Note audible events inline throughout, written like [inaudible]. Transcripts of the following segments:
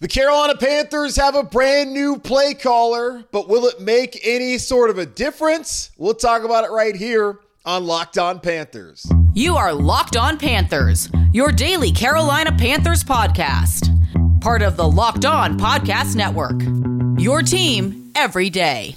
The Carolina Panthers have a brand new play caller, but will it make any sort of a difference? We'll talk about it right here on Locked On Panthers. You are Locked On Panthers, your daily Carolina Panthers podcast, part of the Locked On Podcast Network. Your team every day.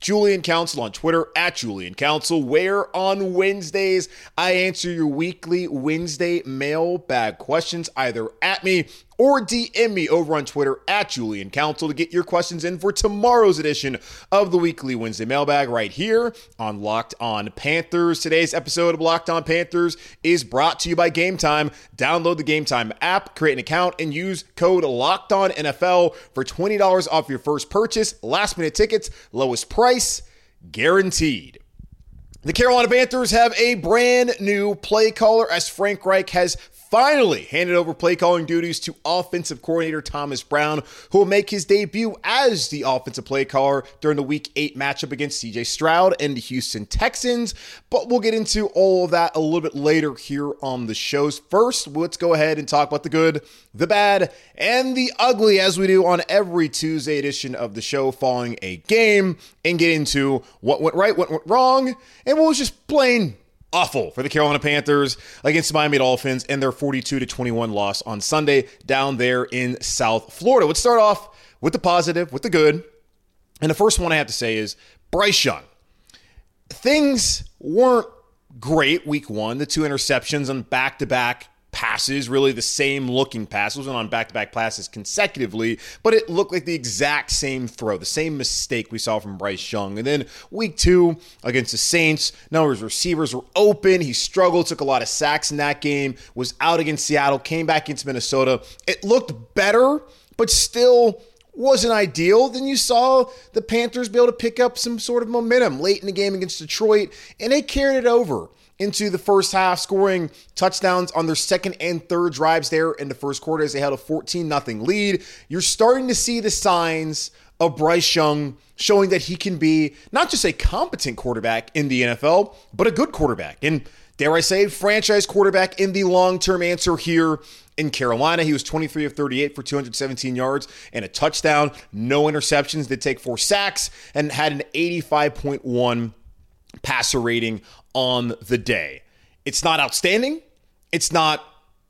Julian Council on Twitter at Julian Council, where on Wednesdays I answer your weekly Wednesday mailbag questions either at me or DM me over on Twitter at Julian Council to get your questions in for tomorrow's edition of the weekly Wednesday mailbag right here on Locked On Panthers. Today's episode of Locked On Panthers is brought to you by Game Time. Download the Game Time app, create an account, and use code Locked On NFL for $20 off your first purchase. Last minute tickets, lowest price guaranteed. The Carolina Panthers have a brand new play caller as Frank Reich has finally handed over play calling duties to offensive coordinator Thomas Brown, who will make his debut as the offensive play caller during the week eight matchup against CJ Stroud and the Houston Texans. But we'll get into all of that a little bit later here on the shows. First, let's go ahead and talk about the good, the bad, and the ugly as we do on every Tuesday edition of the show following a game and get into what went right, what went wrong, and what was just plain awful for the Carolina Panthers against the Miami Dolphins and their 42 to 21 loss on Sunday down there in South Florida. Let's start off with the positive, with the good. And the first one I have to say is Bryce Young. Things weren't great week one. The two interceptions on back to back passes, really the same looking pass. It wasn't on back to back passes consecutively, but it looked like the exact same throw, the same mistake we saw from Bryce Young. And then week two against the Saints, now his receivers were open. He struggled, took a lot of sacks in that game, was out against Seattle, came back into Minnesota. It looked better, but still wasn't ideal, then you saw the Panthers be able to pick up some sort of momentum late in the game against Detroit, and they carried it over into the first half, scoring touchdowns on their second and third drives there in the first quarter as they had a 14 0 lead. You're starting to see the signs of Bryce Young showing that he can be not just a competent quarterback in the NFL, but a good quarterback. And dare I say, franchise quarterback in the long term answer here in Carolina. He was 23 of 38 for 217 yards and a touchdown, no interceptions, did take four sacks, and had an 85.1 passer rating on the day. It's not outstanding. It's not,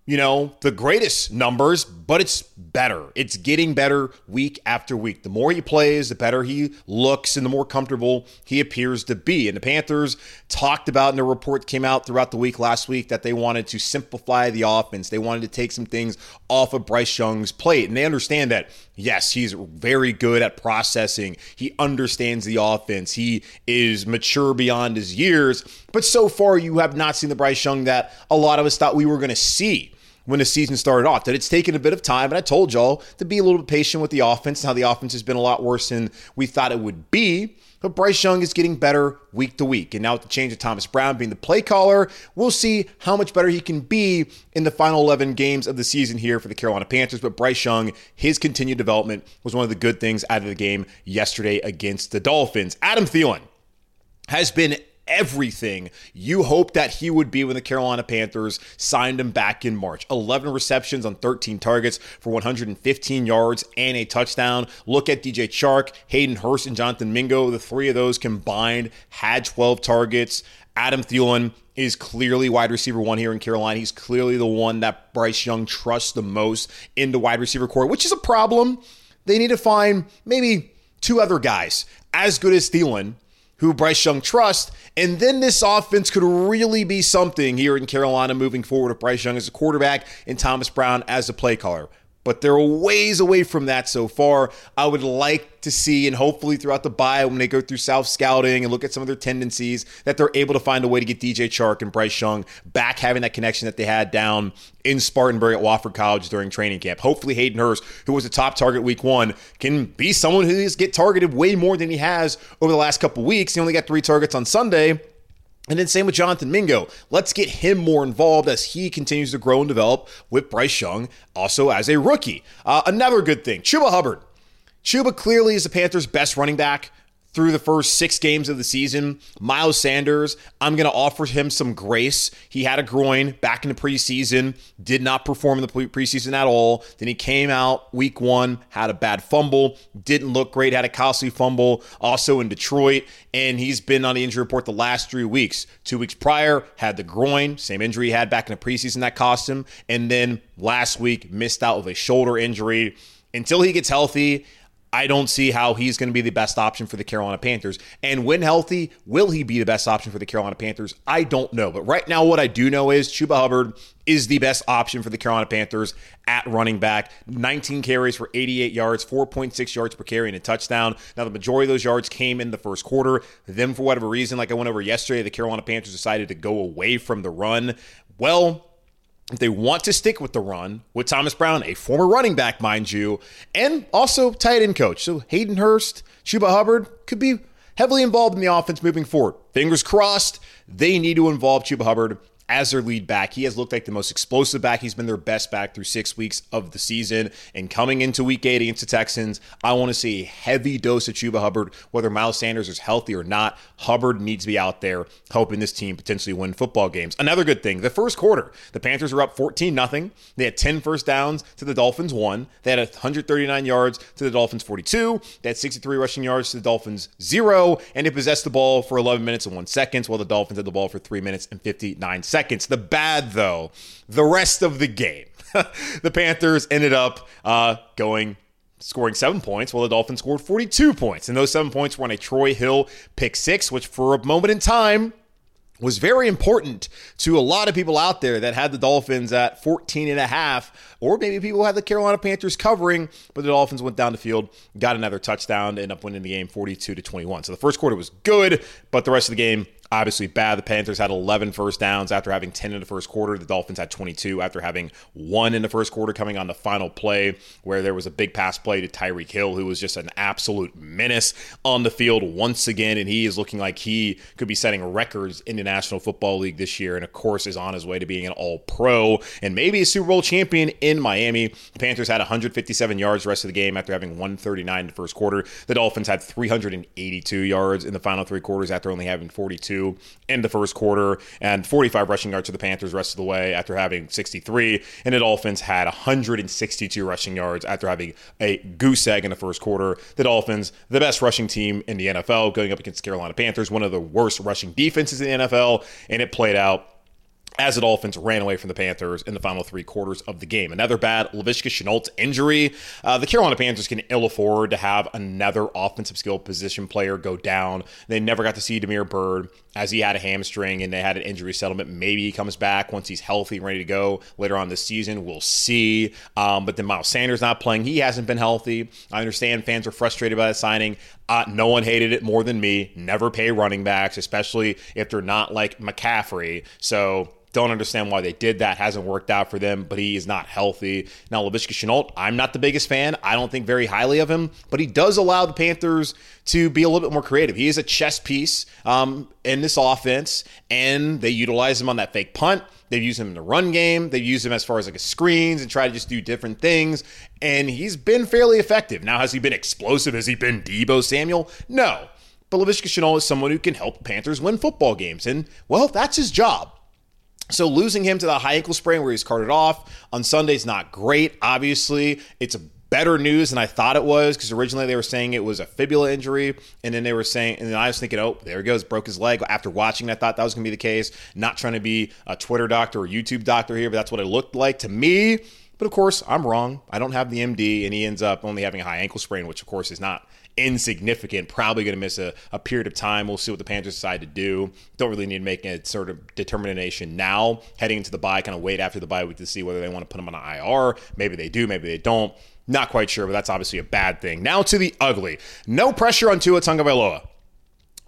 you know, the greatest numbers, but it's better. It's getting better week after week. The more he plays, the better he looks and the more comfortable he appears to be. And the Panthers talked about in the report came out throughout the week last week that they wanted to simplify the offense. They wanted to take some things off of Bryce Young's plate. And they understand that, yes, he's very good at processing. He understands the offense. He is mature beyond his years. But so far, you have not seen the Bryce Young that a lot of us thought we were going to see when the season started off. That it's taken a bit of time, and I told y'all to be a little bit patient with the offense. Now the offense has been a lot worse than we thought it would be. But Bryce Young is getting better week to week. And now with the change of Thomas Brown being the play caller, we'll see how much better he can be in the final 11 games of the season here for the Carolina Panthers. But Bryce Young, his continued development was one of the good things out of the game yesterday against the Dolphins. Adam Thielen has been everything you hoped that he would be when the Carolina Panthers signed him back in March. 11 receptions on 13 targets for 115 yards and a touchdown. Look at DJ Chark, Hayden Hurst, and Jonathan Mingo. The three of those combined had 12 targets. Adam Thielen is clearly wide receiver one here in Carolina. He's clearly the one that Bryce Young trusts the most in the wide receiver corps, which is a problem. They need to find maybe two other guys as good as Thielen who Bryce Young trusts. And then this offense could really be something here in Carolina moving forward with Bryce Young as a quarterback and Thomas Brown as a play caller. But they're ways away from that so far. I would like to see, and hopefully throughout the bye, when they go through self scouting and look at some of their tendencies, that they're able to find a way to get DJ Chark and Bryce Young back having that connection that they had down in Spartanburg at Wofford College during training camp. Hopefully, Hayden Hurst, who was a top target week one, can be someone who is get targeted way more than he has over the last couple weeks. He only got three targets on Sunday. And then same with Jonathan Mingo. Let's get him more involved as he continues to grow and develop with Bryce Young, also as a rookie. Uh, another good thing, Chuba Hubbard. Chuba clearly is the Panthers' best running back through the first six games of the season. Miles Sanders, I'm going to offer him some grace. He had a groin back in the preseason, did not perform in the preseason at all. Then he came out week one, had a bad fumble, didn't look great, had a costly fumble also in Detroit, and he's been on the injury report the last three weeks. Two weeks prior, had the groin, same injury he had back in the preseason that cost him, and then last week missed out with a shoulder injury. Until he gets healthy, I don't see how he's going to be the best option for the Carolina Panthers. And when healthy, will he be the best option for the Carolina Panthers? I don't know. But right now, what I do know is Chuba Hubbard is the best option for the Carolina Panthers at running back. 19 carries for 88 yards, 4.6 yards per carry, and a touchdown. Now, the majority of those yards came in the first quarter. Then, for whatever reason, like I went over yesterday, the Carolina Panthers decided to go away from the run. Well, if they want to stick with the run with Thomas Brown, a former running back, mind you, and also tight end coach. So Hayden Hurst, Chuba Hubbard could be heavily involved in the offense moving forward. Fingers crossed, they need to involve Chuba Hubbard as their lead back. He has looked like the most explosive back. He's been their best back through six weeks of the season. And coming into week eight against the Texans, I want to see a heavy dose of Chuba Hubbard, whether Miles Sanders is healthy or not. Hubbard needs to be out there helping this team potentially win football games. Another good thing, the first quarter, the Panthers were up 14 0. They had 10 first downs to the Dolphins, one. They had 139 yards to the Dolphins, 42. They had 63 rushing yards to the Dolphins, zero. And they possessed the ball for 11 minutes and one seconds, while the Dolphins had the ball for three minutes and 59 seconds seconds. The bad, though, the rest of the game. [laughs] the Panthers ended up uh, going scoring seven points, while the Dolphins scored 42 points. And those seven points were on a Troy Hill pick six, which for a moment in time was very important to a lot of people out there that had the Dolphins at 14 and a half, or maybe people had the Carolina Panthers covering, but the Dolphins went down the field, got another touchdown, ended up winning the game 42 to 21. So the first quarter was good, but the rest of the game obviously bad. The Panthers had 11 first downs after having 10 in the first quarter. The Dolphins had 22 after having one in the first quarter, coming on the final play where there was a big pass play to Tyreek Hill, who was just an absolute menace on the field once again. And he is looking like he could be setting records in the National Football League this year. And of course, is on his way to being an all pro and maybe a Super Bowl champion in Miami. The Panthers had 157 yards the rest of the game after having 139 in the first quarter. The Dolphins had 382 yards in the final three quarters after only having 42 in the first quarter and 45 rushing yards to the Panthers rest of the way after having 63. And the Dolphins had 162 rushing yards after having a goose egg in the first quarter. The Dolphins, the best rushing team in the NFL, going up against Carolina Panthers, one of the worst rushing defenses in the NFL, and it played out as the Dolphins ran away from the Panthers in the final three quarters of the game. Another bad Laviska Shenault injury. Uh, the Carolina Panthers can ill afford to have another offensive skill position player go down. They never got to see Damiere Byrd as he had a hamstring and they had an injury settlement. Maybe he comes back once he's healthy and ready to go later on this season. We'll see. Um, but then Miles Sanders not playing. He hasn't been healthy. I understand fans are frustrated by that signing. Uh, no one hated it more than me. Never pay running backs, especially if they're not like McCaffrey. So don't understand why they did that. Hasn't worked out for them, but he is not healthy. Now, Laviska Shenault, I'm not the biggest fan. I don't think very highly of him, but he does allow the Panthers to be a little bit more creative. He is a chess piece um, in this offense, and they utilize him on that fake punt. They've used him in the run game. They've used him as far as like a screens and try to just do different things. And he's been fairly effective. Now, has he been explosive? Has he been Deebo Samuel? No. But Laviska Shenault is someone who can help Panthers win football games. And, well, that's his job. So losing him to the high ankle sprain where he's carted off on Sunday is not great. Obviously, it's better news than I thought it was because originally they were saying it was a fibula injury, and then they were saying, and then I was thinking, oh, there he goes, broke his leg. After watching, I thought that was going to be the case. Not trying to be a Twitter doctor or YouTube doctor here, but that's what it looked like to me. But of course, I'm wrong. I don't have the MD, and he ends up only having a high ankle sprain, which of course is not insignificant. Probably going to miss a, a period of time. We'll see what the Panthers decide to do. Don't really need to make a sort of determination now. Heading into the bye, kind of wait after the bye week to see whether they want to put him on an IR. Maybe they do, maybe they don't. Not quite sure, but that's obviously a bad thing. Now to the ugly. No pressure on Tua Tagovailoa.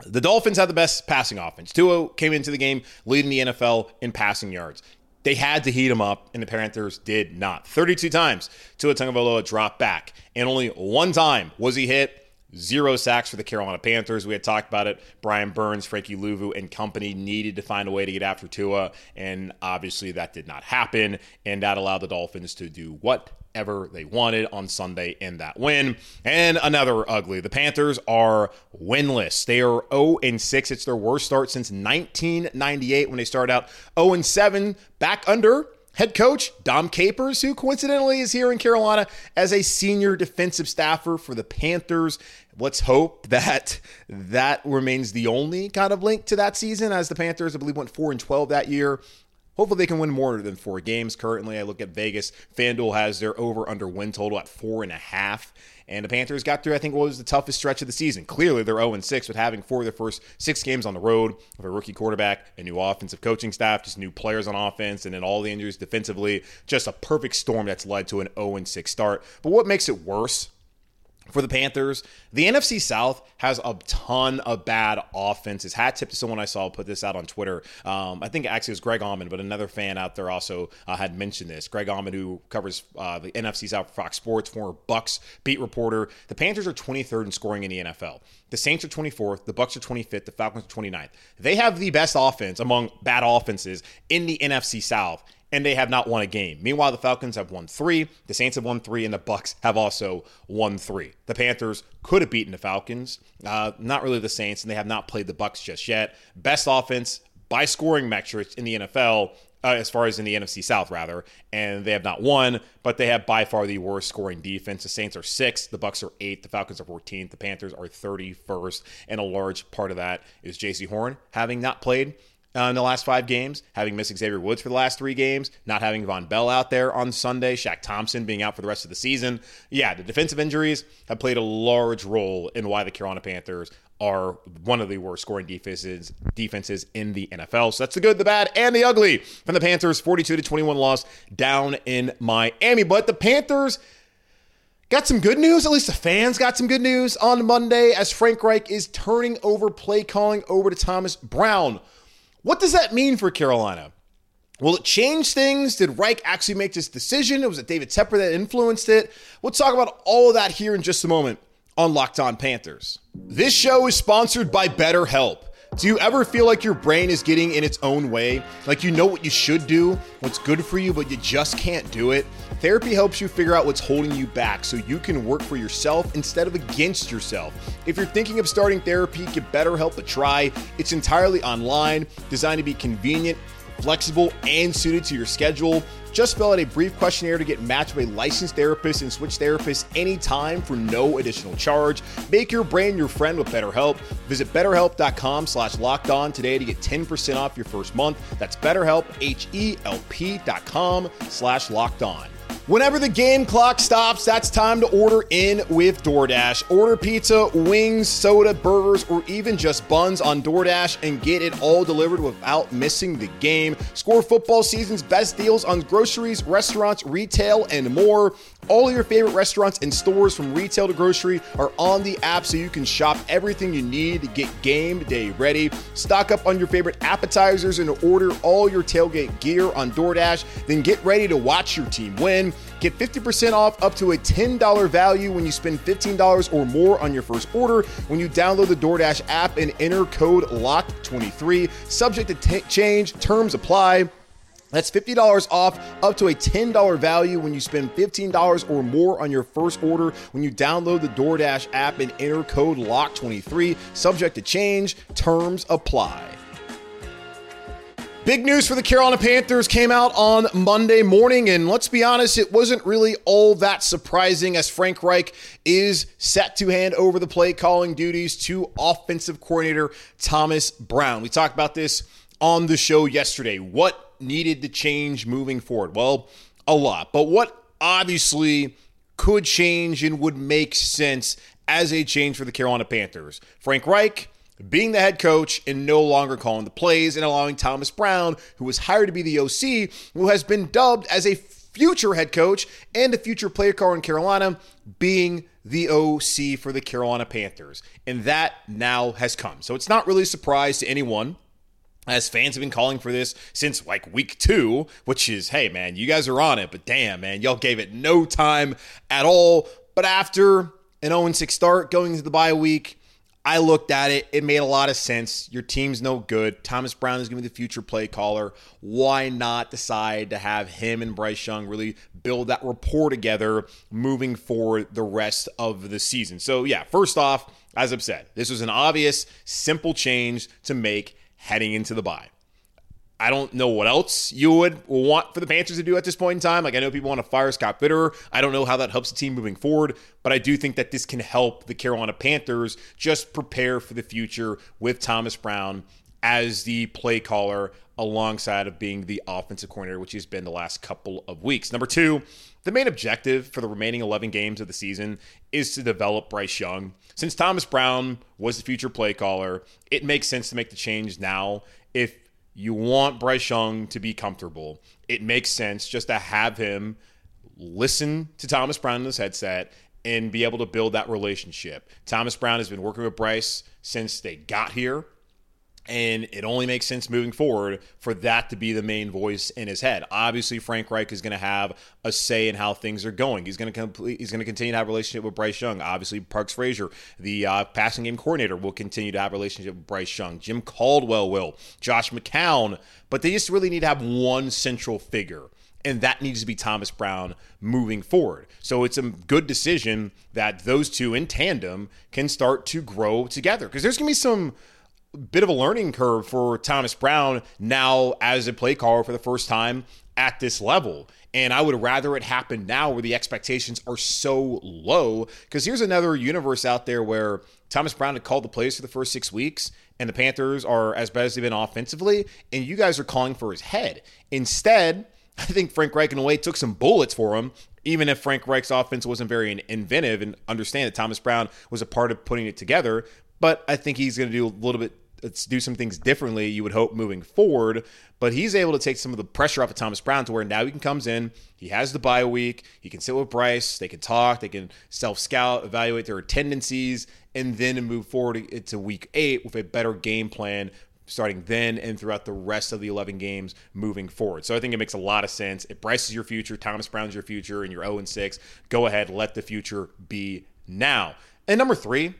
The Dolphins had the best passing offense. Tua came into the game leading the NFL in passing yards. They had to heat him up, and the Panthers did not. 32 times Tua Tagovailoa dropped back, and only one time was he hit. Zero sacks for the Carolina Panthers. We had talked about it. Brian Burns, Frankie Luvu, and company needed to find a way to get after Tua, and obviously that did not happen. And that allowed the Dolphins to do whatever they wanted on Sunday in that win. And another ugly. The Panthers are winless. They are 0 and 6. It's their worst start since 1998 when they started out 0 and 7 back under head coach Dom Capers, who coincidentally is here in Carolina as a senior defensive staffer for the Panthers. Let's hope that that remains the only kind of link to that season, as the Panthers, I believe, went 4 and 12 that year. Hopefully they can win more than four games. Currently, I look at Vegas. FanDuel has their over under win total at four and a half. And the Panthers got through, I think, what was the toughest stretch of the season. Clearly, they're 0 6, but having four of their first six games on the road with a rookie quarterback, a new offensive coaching staff, just new players on offense, and then all the injuries defensively. Just a perfect storm that's led to an 0 6 start. But what makes it worse for the Panthers. The NFC South has a ton of bad offenses. Hat tip to someone I saw put this out on Twitter. Um, I think actually it was Greg Auman, but another fan out there also uh, had mentioned this. Greg Auman, who covers uh, the NFC South for Fox Sports, former Bucks beat reporter. The Panthers are 23rd in scoring in the NFL. The Saints are 24th. The Bucks are 25th. The Falcons are 29th. They have the best offense among bad offenses in the NFC South and they have not won a game. Meanwhile, the Falcons have won three, the Saints have won three, and the Bucks have also won three. The Panthers could have beaten the Falcons, uh, not really the Saints, and they have not played the Bucks just yet. Best offense by scoring metrics in the NFL. Uh, as far as in the NFC South, rather, and they have not won, but they have by far the worst scoring defense. The Saints are sixth, the Bucks are eighth, the Falcons are 14th, the Panthers are 31st, and a large part of that is Jaycee Horn having not played uh, in the last five games, having missed Xavier Woods for the last three games, not having Vonn Bell out there on Sunday, Shaq Thompson being out for the rest of the season. Yeah, the defensive injuries have played a large role in why the Carolina Panthers are one of the worst scoring defenses defenses in the NFL. So that's the good, the bad, and the ugly from the Panthers. 42 to 21 loss down in Miami. But the Panthers got some good news. At least the fans got some good news on Monday as Frank Reich is turning over play calling over to Thomas Brown. What does that mean for Carolina? Will it change things? Did Reich actually make this decision? Was it David Tepper that influenced it? We'll talk about all of that here in just a moment on Locked On Panthers. This show is sponsored by BetterHelp. Do you ever feel like your brain is getting in its own way? Like you know what you should do, what's good for you, but you just can't do it? Therapy helps you figure out what's holding you back so you can work for yourself instead of against yourself. If you're thinking of starting therapy, give BetterHelp a try. It's entirely online, designed to be convenient, flexible, and suited to your schedule. Just fill out a brief questionnaire to get matched with a licensed therapist and switch therapists anytime for no additional charge. Make your brain your friend with BetterHelp. Visit betterhelp.com slash locked on today to get 10% off your first month. That's betterhelp, H-E-L-P dot com slash locked on. Whenever the game clock stops, that's time to order in with DoorDash. Order pizza, wings, soda, burgers, or even just buns on DoorDash and get it all delivered without missing the game. Score football season's best deals on groceries, restaurants, retail, and more. All of your favorite restaurants and stores from retail to grocery are on the app so you can shop everything you need to get game day ready. Stock up on your favorite appetizers and order all your tailgate gear on DoorDash. Then get ready to watch your team win. Get 50% off up to a $10 value when you spend $15 or more on your first order when you download the DoorDash app and enter code LOCKED23. Subject to t- change, terms apply. That's $50 off up to a $10 value when you spend $15 or more on your first order when you download the DoorDash app and enter code LOCK23. Subject to change, terms apply. Big news for the Carolina Panthers came out on Monday morning, and let's be honest, it wasn't really all that surprising as Frank Reich is set to hand over the play calling duties to offensive coordinator Thomas Brown. We talked about this on the show yesterday. What needed to change moving forward? Well, a lot. But what obviously could change and would make sense as a change for the Carolina Panthers. Frank Reich being the head coach and no longer calling the plays and allowing Thomas Brown, who was hired to be the OC, who has been dubbed as a future head coach and a future player caller in Carolina, being the OC for the Carolina Panthers. And that now has come. So it's not really a surprise to anyone as fans have been calling for this since like week two, which is, hey, man, you guys are on it, but damn, man, y'all gave it no time at all. But after an 0 6 start going into the bye week, I looked at it. It made a lot of sense. Your team's no good. Thomas Brown is going to be the future play caller. Why not decide to have him and Bryce Young really build that rapport together moving forward the rest of the season? So, yeah, first off, as I've said, this was an obvious, simple change to make heading into the bye. I don't know what else you would want for the Panthers to do at this point in time. Like I know people want to fire Scott Fitterer. I don't know how that helps the team moving forward, but I do think that this can help the Carolina Panthers just prepare for the future with Thomas Brown as the play caller alongside of being the offensive coordinator, which he's been the last couple of weeks. Number two, the main objective for the remaining 11 games of the season is to develop Bryce Young. Since Thomas Brown was the future play caller, it makes sense to make the change now if you want Bryce Young to be comfortable. It makes sense just to have him listen to Thomas Brown in his headset and be able to build that relationship. Thomas Brown has been working with Bryce since they got here. And it only makes sense moving forward for that to be the main voice in his head. Obviously, Frank Reich is going to have a say in how things are going. He's going to complete. He's going to continue to have a relationship with Bryce Young. Obviously, Parks Frazier, the uh, passing game coordinator, will continue to have a relationship with Bryce Young. Jim Caldwell will. Josh McCown. But they just really need to have one central figure and that needs to be Thomas Brown moving forward. So it's a good decision that those two in tandem can start to grow together because there's going to be some bit of a learning curve for Thomas Brown now as a play caller for the first time at this level. And I would rather it happen now where the expectations are so low. Because here's another universe out there where Thomas Brown had called the plays for the first six weeks, and the Panthers are as bad as they've been offensively, and you guys are calling for his head. Instead, I think Frank Reich in a way took some bullets for him, even if Frank Reich's offense wasn't very inventive and understand that Thomas Brown was a part of putting it together. But I think he's going to do a little bit let's do some things differently, you would hope moving forward. But he's able to take some of the pressure off of Thomas Brown to where now he can comes in, he has the bye week, he can sit with Bryce, they can talk, they can self scout, evaluate their tendencies, and then move forward to week eight with a better game plan starting then and throughout the rest of the 11 games moving forward. So I think it makes a lot of sense. If Bryce is your future, Thomas Brown's your future, and you're 0 6, go ahead, let the future be now. And number three,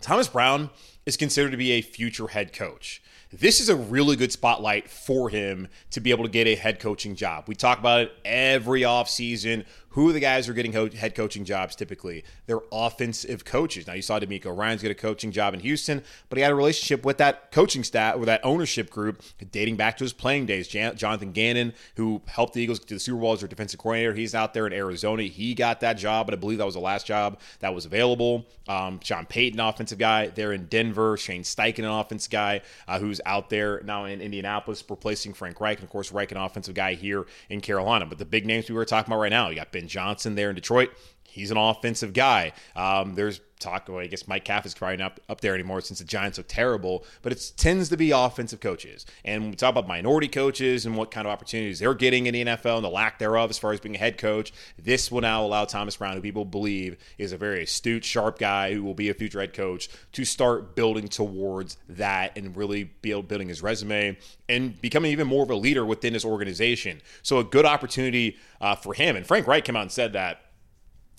Thomas Brown is considered to be a future head coach. This is a really good spotlight for him to be able to get a head coaching job. We talk about it every offseason. Who are the guys who are getting head coaching jobs typically? They're offensive coaches. Now, you saw DeMeco Ryans get a coaching job in Houston, but he had a relationship with that coaching staff or that ownership group dating back to his playing days. Jonathan Gannon, who helped the Eagles get to the Super Bowl as their defensive coordinator, he's out there in Arizona. He got that job, but I believe that was the last job that was available. Um, Sean Payton, offensive guy, there in Denver. Shane Steichen, an offensive guy uh, who's out there now in Indianapolis, replacing Frank Reich. And of course, Reich, an offensive guy here in Carolina. But the big names we were talking about right now, you got Ben Johnson there in Detroit. He's an offensive guy. Um, there's talk. Well, I guess Mike Kafka is probably not up there anymore since the Giants are terrible. But it tends to be offensive coaches. And we talk about minority coaches and what kind of opportunities they're getting in the NFL and the lack thereof as far as being a head coach, this will now allow Thomas Brown, who people believe is a very astute, sharp guy who will be a future head coach, to start building towards that and really build building his resume and becoming even more of a leader within his organization. So a good opportunity uh, for him. And Frank Reich came out and said that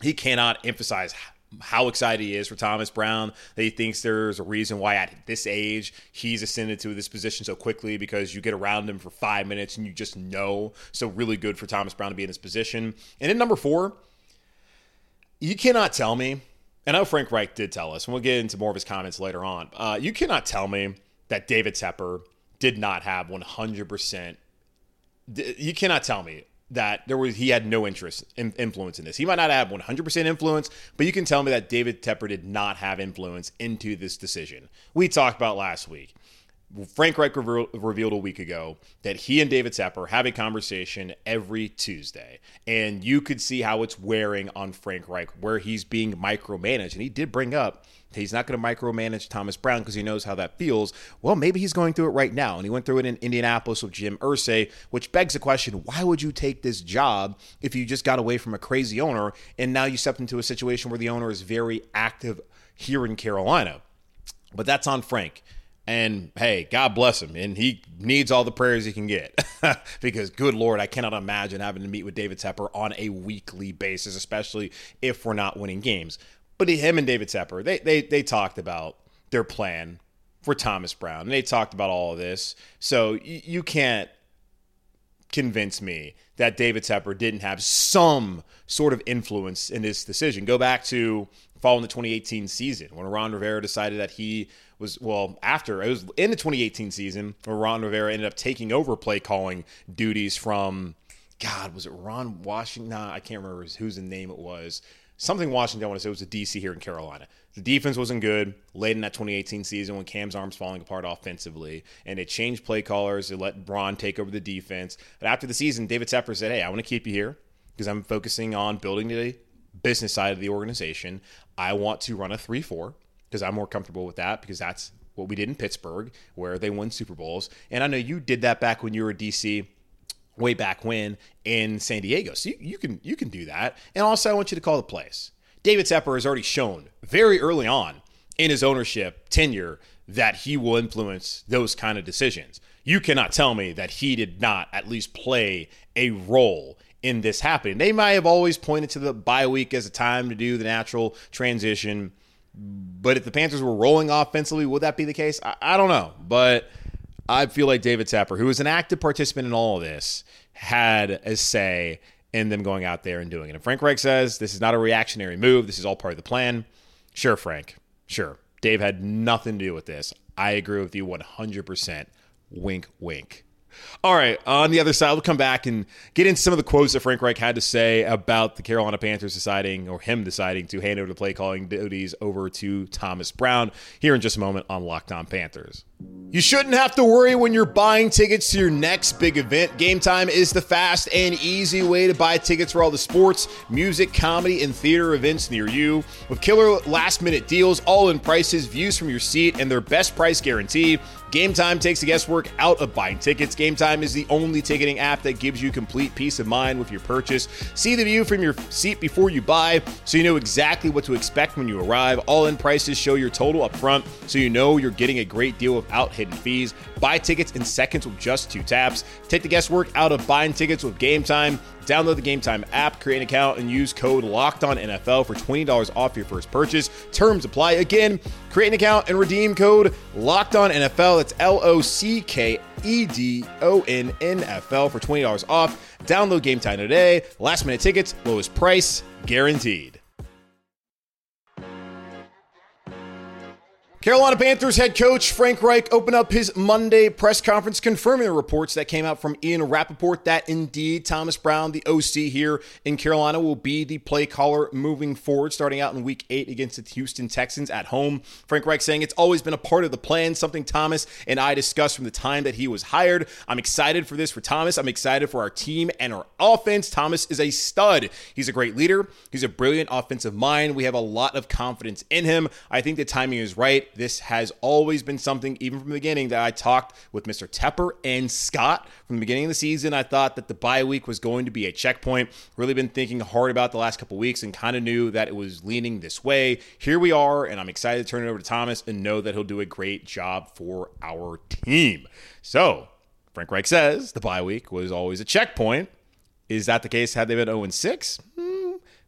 he cannot emphasize how excited he is for Thomas Brown. That he thinks there's a reason why at this age he's ascended to this position so quickly because you get around him for five minutes and you just know. So really good for Thomas Brown to be in this position. And in number four, you cannot tell me, and I know Frank Reich did tell us, and we'll get into more of his comments later on. Uh, you cannot tell me that David Tepper did not have 100%. You cannot tell me that there was he had no interest in influence in this. He might not have 100% influence, but you can tell me that David Tepper did not have influence into this decision. We talked about last week. Frank Reich revealed a week ago that he and David Tepper have a conversation every Tuesday. And you could see how it's wearing on Frank Reich, where he's being micromanaged. And he did bring up that he's not going to micromanage Thomas Brown because he knows how that feels. Well, maybe he's going through it right now. And he went through it in Indianapolis with Jim Irsay, which begs the question why would you take this job if you just got away from a crazy owner and now you stepped into a situation where the owner is very active here in Carolina? But that's on Frank. And hey, God bless him. And he needs all the prayers he can get [laughs] because, good Lord, I cannot imagine having to meet with David Tepper on a weekly basis, especially if we're not winning games. But him and David Tepper, they, they, they talked about their plan for Thomas Brown. And they talked about all of this. So you, can't convince me that David Tepper didn't have some sort of influence in this decision. Go back to following the 2018 season when Ron Rivera decided that he was well after it was in the 2018 season where Ron Rivera ended up taking over play calling duties from God was it Ron Washington? Nah, I can't remember whose name it was. Something Washington. I want to say it was a DC here in Carolina. The defense wasn't good late in that 2018 season when Cam's arms falling apart offensively, and they changed play callers. They let Ron take over the defense. But after the season, David Tepper said, "Hey, I want to keep you here because I'm focusing on building the business side of the organization. I want to run a three-four because I'm more comfortable with that because that's what we did in Pittsburgh where they won Super Bowls. And I know you did that back when you were DC way back when in San Diego. So you, you can you can do that. And also I want you to call the plays. David Tepper has already shown very early on in his ownership tenure that he will influence those kind of decisions. You cannot tell me that he did not at least play a role in this happening. They might have always pointed to the bye week as a time to do the natural transition but if the Panthers were rolling offensively, would that be the case? I, I don't know. But I feel like David Tepper, who is an active participant in all of this, had a say in them going out there and doing it. And Frank Reich says this is not a reactionary move. This is all part of the plan. Sure, Frank. Sure. Dave had nothing to do with this. I agree with you 100%. Wink, wink. All right, on the other side, we'll come back and get into some of the quotes that Frank Reich had to say about the Carolina Panthers deciding, or him deciding, to hand over the play calling duties over to Thomas Brown here in just a moment on Locked On Panthers. You shouldn't have to worry when you're buying tickets to your next big event. Game Time is the fast and easy way to buy tickets for all the sports, music, comedy, and theater events near you. With killer last minute deals, all in prices, views from your seat, and their best price guarantee. Game Time takes the guesswork out of buying tickets. Game Time is the only ticketing app that gives you complete peace of mind with your purchase. See the view from your seat before you buy so you know exactly what to expect when you arrive. All in prices show your total up front so you know you're getting a great deal without hidden fees. Buy tickets in seconds with just two taps. Take the guesswork out of buying tickets with Game Time. Download the Game Time app, create an account, and use code Locked On NFL for twenty dollars off your first purchase. Terms apply. Again, create an account and redeem code Locked On NFL. That's L O C K E D O N N F L for twenty dollars off. Download Game Time today. Last minute tickets, lowest price guaranteed. Carolina Panthers head coach Frank Reich opened up his Monday press conference confirming the reports that came out from Ian Rapoport that indeed Thomas Brown, the OC here in Carolina, will be the play caller moving forward, starting out in week eight against the Houston Texans at home. Frank Reich saying it's always been a part of the plan, something Thomas and I discussed from the time that he was hired. I'm excited for this for Thomas. I'm excited for our team and our offense. Thomas is a stud. He's a great leader. He's a brilliant offensive mind. We have a lot of confidence in him. I think the timing is right. This has always been something, even from the beginning, that I talked with Mr. Tepper and Scott from the beginning of the season. I thought that the bye week was going to be a checkpoint. Really been thinking hard about the last couple weeks and kind of knew that it was leaning this way. Here we are, and I'm excited to turn it over to Thomas and know that he'll do a great job for our team. So, Frank Reich says the bye week was always a checkpoint. Is that the case had they been 0 6?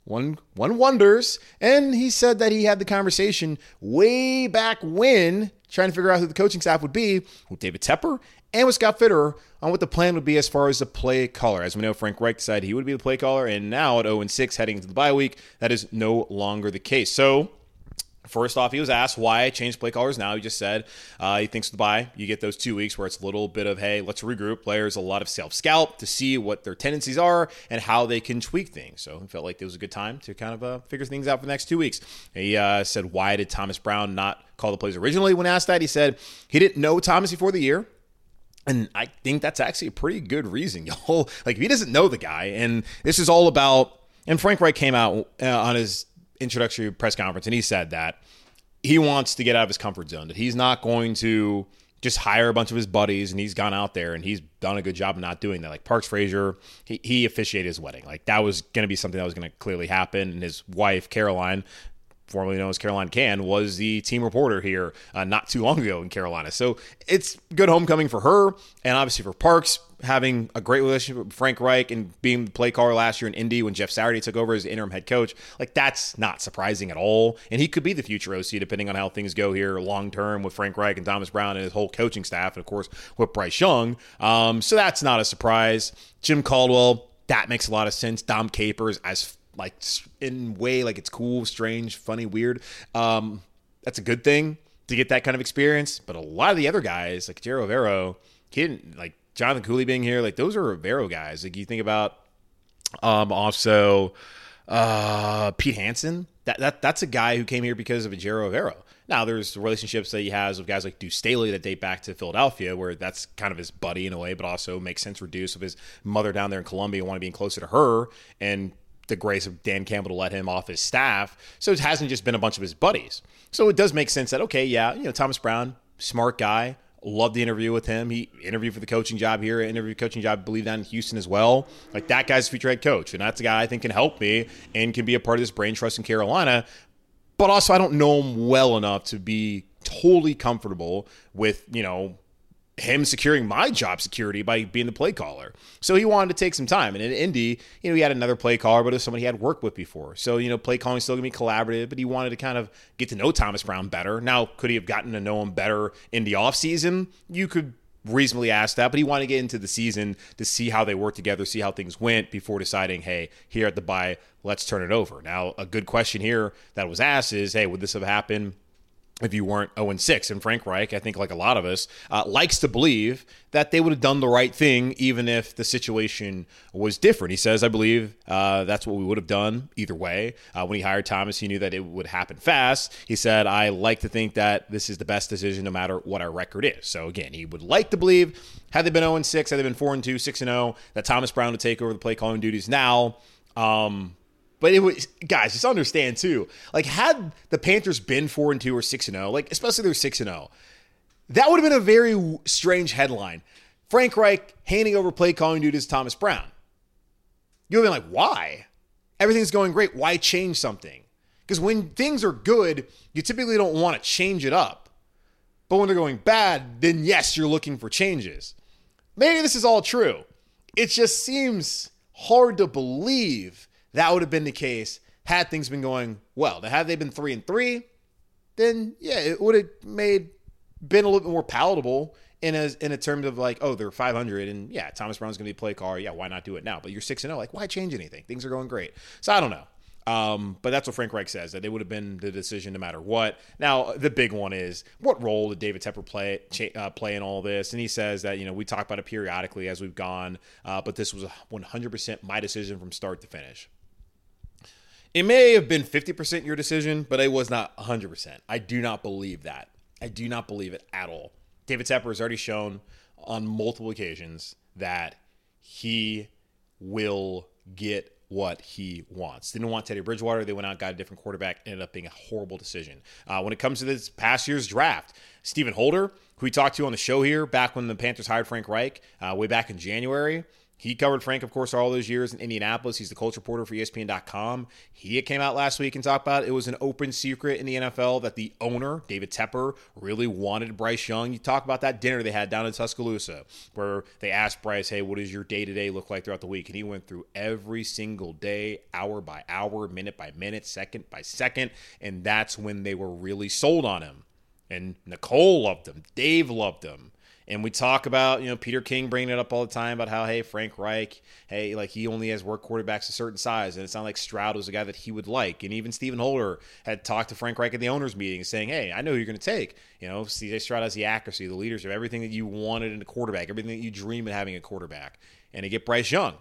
One one wonders. And he said that he had the conversation way back when, trying to figure out who the coaching staff would be with David Tepper and with Scott Fitterer on what the plan would be as far as the play caller. As we know, Frank Reich decided he would be the play caller, and now at 0 6 heading into the bye week, that is no longer the case. So First off, he was asked why change play callers now. He just said uh, he thinks the bye you get those two weeks where it's a little bit of hey, let's regroup. Players a lot of self scout to see what their tendencies are and how they can tweak things. So he felt like it was a good time to kind of uh, figure things out for the next two weeks. He uh, said why did Thomas Brown not call the plays originally? When asked that, he said he didn't know Thomas before the year. And I think that's actually a pretty good reason, [laughs] y'all. Like if he doesn't know the guy, and this is all about. And Frank Reich came out uh, on his introductory press conference, and he said that he wants to get out of his comfort zone. That he's not going to just hire a bunch of his buddies, and he's gone out there and he's done a good job of not doing that. Like Parks Frazier, he, he officiated his wedding. Like that was going to be something that was going to clearly happen. And his wife Caroline formerly known as Caroline Can, was the team reporter here uh, not too long ago in Carolina. So it's good homecoming for her, and obviously for Parks having a great relationship with Frank Reich and being the play caller last year in Indy when Jeff Saturday took over as interim head coach. Like that's not surprising at all, and he could be the future OC depending on how things go here long term with Frank Reich and Thomas Brown and his whole coaching staff, and of course with Bryce Young. Um, so that's not a surprise. Jim Caldwell. That makes a lot of sense. Dom Capers as like in way like it's cool, strange, funny, weird. Um, that's a good thing to get that kind of experience. But a lot of the other guys, like Ejiro Evero, he didn't like Jonathan Cooley being here. Like those are Evero guys. Like you think about um, also uh, Pete Hansen. That, that that's a guy who came here because of Ejiro Evero. Now, there's relationships that he has with guys like Deuce Staley that date back to Philadelphia, where that's kind of his buddy in a way, but also makes sense for Deuce his mother down there in Columbia, wanting to be closer to her, and the grace of Dan Campbell to let him off his staff. So it hasn't just been a bunch of his buddies. So it does make sense that, okay, yeah, you know, Thomas Brown, smart guy. Love the interview with him. He interviewed for the coaching job here, interviewed coaching job, I believe, down in Houston as well. Like that guy's a future head coach. And that's a guy I think can help me and can be a part of this brain trust in Carolina. But also, I don't know him well enough to be totally comfortable with, you know, him securing my job security by being the play caller. So he wanted to take some time. And in Indy, you know, he had another play caller, but it was somebody he had worked with before. So, you know, play calling still gonna be collaborative, but he wanted to kind of get to know Thomas Brown better. Now, could he have gotten to know him better in the offseason? You could reasonably ask that, but he wanted to get into the season to see how they work together, see how things went before deciding, hey, here at the bye, let's turn it over. Now, a good question here that was asked is, hey, would this have happened if you weren't 0 6. And Frank Reich, I think, like a lot of us, uh, likes to believe that they would have done the right thing even if the situation was different. He says, I believe uh, that's what we would have done either way. Uh, when he hired Thomas, he knew that it would happen fast. He said, I like to think that this is the best decision no matter what our record is. So again, he would like to believe, had they been 0 6, had they been 4 2, 6 0, that Thomas Brown would take over the play calling duties now. Um, but it was guys, just understand too. Like had the Panthers been four and two or six and zero, like especially they're six and zero, that would have been a very strange headline. Frank Reich handing over play calling duties to Thomas Brown. You'd have been like, why? Everything's going great. Why change something? Because when things are good, you typically don't want to change it up. But when they're going bad, then yes, you're looking for changes. Maybe this is all true. It just seems hard to believe that would have been the case had things been going well. Now, had they been three and three, then yeah, it would have made been a little bit more palatable in a in a terms of like, oh, they're 500, and yeah, Thomas Brown's going to be play car. Yeah, why not do it now? But you're six and zero. Oh, like, why change anything? Things are going great. So I don't know. Um, but that's what Frank Reich says that it would have been the decision no matter what. Now the big one is what role did David Tepper play uh, play in all this? And he says that you know we talk about it periodically as we've gone, uh, but this was 100% my decision from start to finish. It may have been 50% your decision, but it was not 100%. I do not believe that. I do not believe it at all. David Tepper has already shown on multiple occasions that he will get what he wants. Didn't want Teddy Bridgewater. They went out, got a different quarterback. Ended up being a horrible decision. Uh, when it comes to this past year's draft, Stephen Holder, who we talked to on the show here back when the Panthers hired Frank Reich, uh, way back in January, he covered Frank, of course, all those years in Indianapolis. He's the culture reporter for ESPN.com. He came out last week and talked about it was an open secret in the NFL that the owner, David Tepper, really wanted Bryce Young. You talk about that dinner they had down in Tuscaloosa where they asked Bryce, hey, what does your day to day look like throughout the week? And he went through every single day, hour by hour, minute by minute, second by second. And that's when they were really sold on him. And Nicole loved him. Dave loved him. And we talk about, you know, Peter King bringing it up all the time about how, hey, Frank Reich, hey, like he only has work quarterbacks a certain size. And it's not like Stroud was a guy that he would like. And even Stephen Holder had talked to Frank Reich at the owners' meeting saying, hey, I know you're going to take. You know, CJ Stroud has the accuracy, the leadership, everything that you wanted in a quarterback, everything that you dream of having a quarterback. And to get Bryce Young.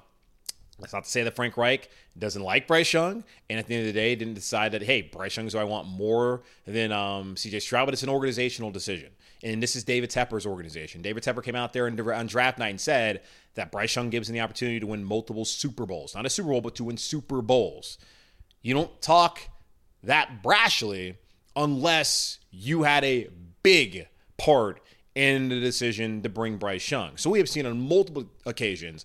That's not to say that Frank Reich doesn't like Bryce Young, and at the end of the day, didn't decide that hey, Bryce Young is who I want more than um, C.J. Stroud. But it's an organizational decision, and this is David Tepper's organization. David Tepper came out there on draft night and said that Bryce Young gives him the opportunity to win multiple Super Bowls, not a Super Bowl, but to win Super Bowls. You don't talk that brashly unless you had a big part in the decision to bring Bryce Young. So we have seen on multiple occasions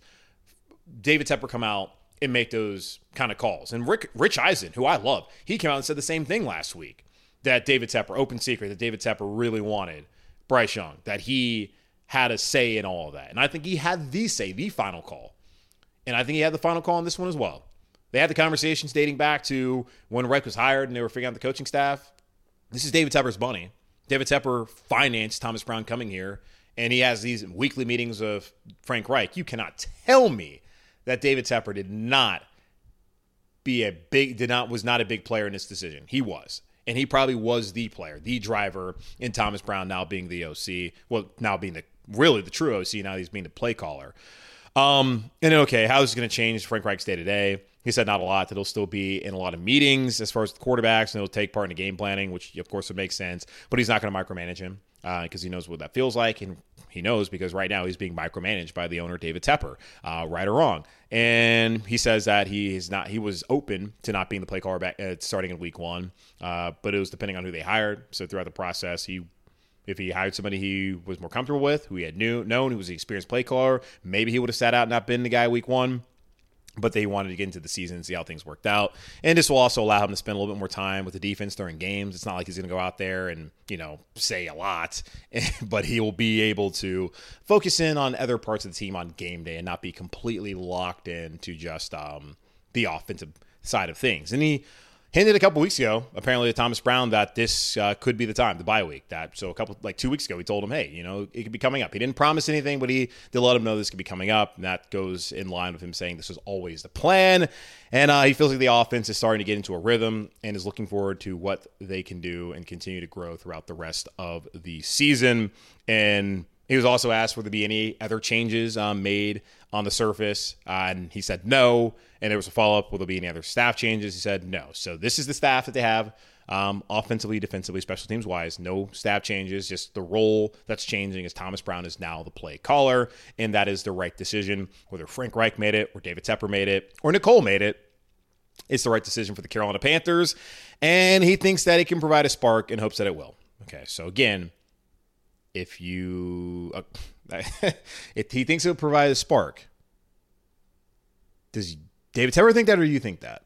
David Tepper come out and make those kind of calls. And Rick, Rich Eisen, who I love, he came out and said the same thing last week that David Tepper, open secret, that David Tepper really wanted Bryce Young, that he had a say in all of that. And I think he had the say, the final call. And I think he had the final call on this one as well. They had the conversations dating back to when Reich was hired and they were figuring out the coaching staff. This is David Tepper's money. David Tepper financed Thomas Brown coming here, and he has these weekly meetings of Frank Reich. You cannot tell me that David Tepper did not be a big did not was not a big player in this decision. He was. And he probably was the player, the driver in Thomas Brown now being the OC. Well, now being the really the true OC, now he's being the play caller. Um, and okay, how is this going to change Frank Reich's day to day? He said not a lot, that he'll still be in a lot of meetings as far as the quarterbacks, and he'll take part in the game planning, which of course would make sense, but he's not going to micromanage him because uh, he knows what that feels like. And he knows because right now he's being micromanaged by the owner David Tepper, uh, right or wrong. And he says that he is not. He was open to not being the play caller back uh, starting in week one, uh, but it was depending on who they hired. So throughout the process, he. If he hired somebody he was more comfortable with, who he had knew, known, who was an experienced play caller, maybe he would have sat out and not been the guy week one but they wanted to get into the season and see how things worked out. And this will also allow him to spend a little bit more time with the defense during games. It's not like he's going to go out there and, you know, say a lot, [laughs] but he will be able to focus in on other parts of the team on game day and not be completely locked in to just um, the offensive side of things. And he hinted a couple weeks ago, apparently to Thomas Brown, that this uh, could be the time, the bye week. That so a couple like two weeks ago, he told him, hey, you know, it could be coming up. He didn't promise anything, but he did let him know this could be coming up, and that goes in line with him saying this was always the plan. And uh, he feels like the offense is starting to get into a rhythm and is looking forward to what they can do and continue to grow throughout the rest of the season. And he was also asked would there be any other changes um, made on the surface, uh, and he said no. And there was a follow up: will there be any other staff changes? He said no. So this is the staff that they have, um, offensively, defensively, special teams wise. No staff changes. Just the role that's changing is Thomas Brown is now the play caller, and that is the right decision. Whether Frank Reich made it, or David Tepper made it, or Nicole made it, it's the right decision for the Carolina Panthers, and he thinks that it can provide a spark and hopes that it will. Okay, so again, if you uh, [laughs] if he thinks it'll provide a spark, does David Tepper think that, or do you think that?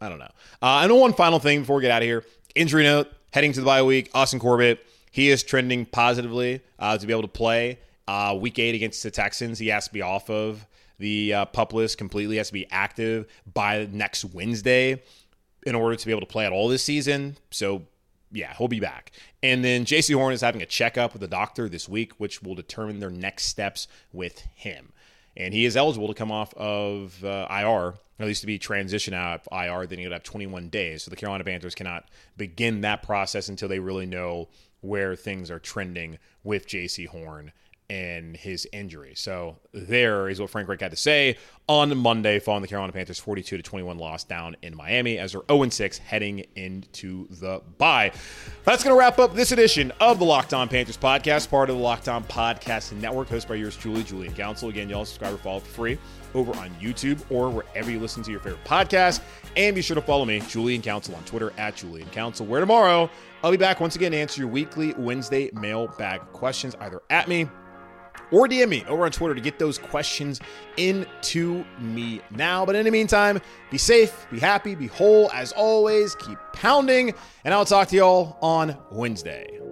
I don't know. Uh, I know one final thing before we get out of here. Injury note: heading to the bye week, Austin Corbett. He is trending positively uh, to be able to play uh, week eight against the Texans. He has to be off of the uh, pup list completely. Has to be active by next Wednesday in order to be able to play at all this season. So yeah, he'll be back. And then Jaycee Horn is having a checkup with the doctor this week, which will determine their next steps with him. And he is eligible to come off of uh, IR, at least to be transitioned out of IR. Then he would have 21 days. So the Carolina Panthers cannot begin that process until they really know where things are trending with Jaycee Horn and his injury. So there is what Frank Reich had to say on Monday following the Carolina Panthers 42 to 21 loss down in Miami as they're 0 6 heading into the bye. That's going to wrap up this edition of the Locked On Panthers podcast, part of the Locked On Podcast Network, hosted by yours truly, Julian Council. Again, y'all subscribe or follow for free over on YouTube or wherever you listen to your favorite podcast. And be sure to follow me, Julian Council, on Twitter at Julian Council, where tomorrow I'll be back once again to answer your weekly Wednesday mailbag questions either at me or DM me over on Twitter to get those questions into me now. But in the meantime, be safe, be happy, be whole as always, keep pounding, and I'll talk to y'all on Wednesday.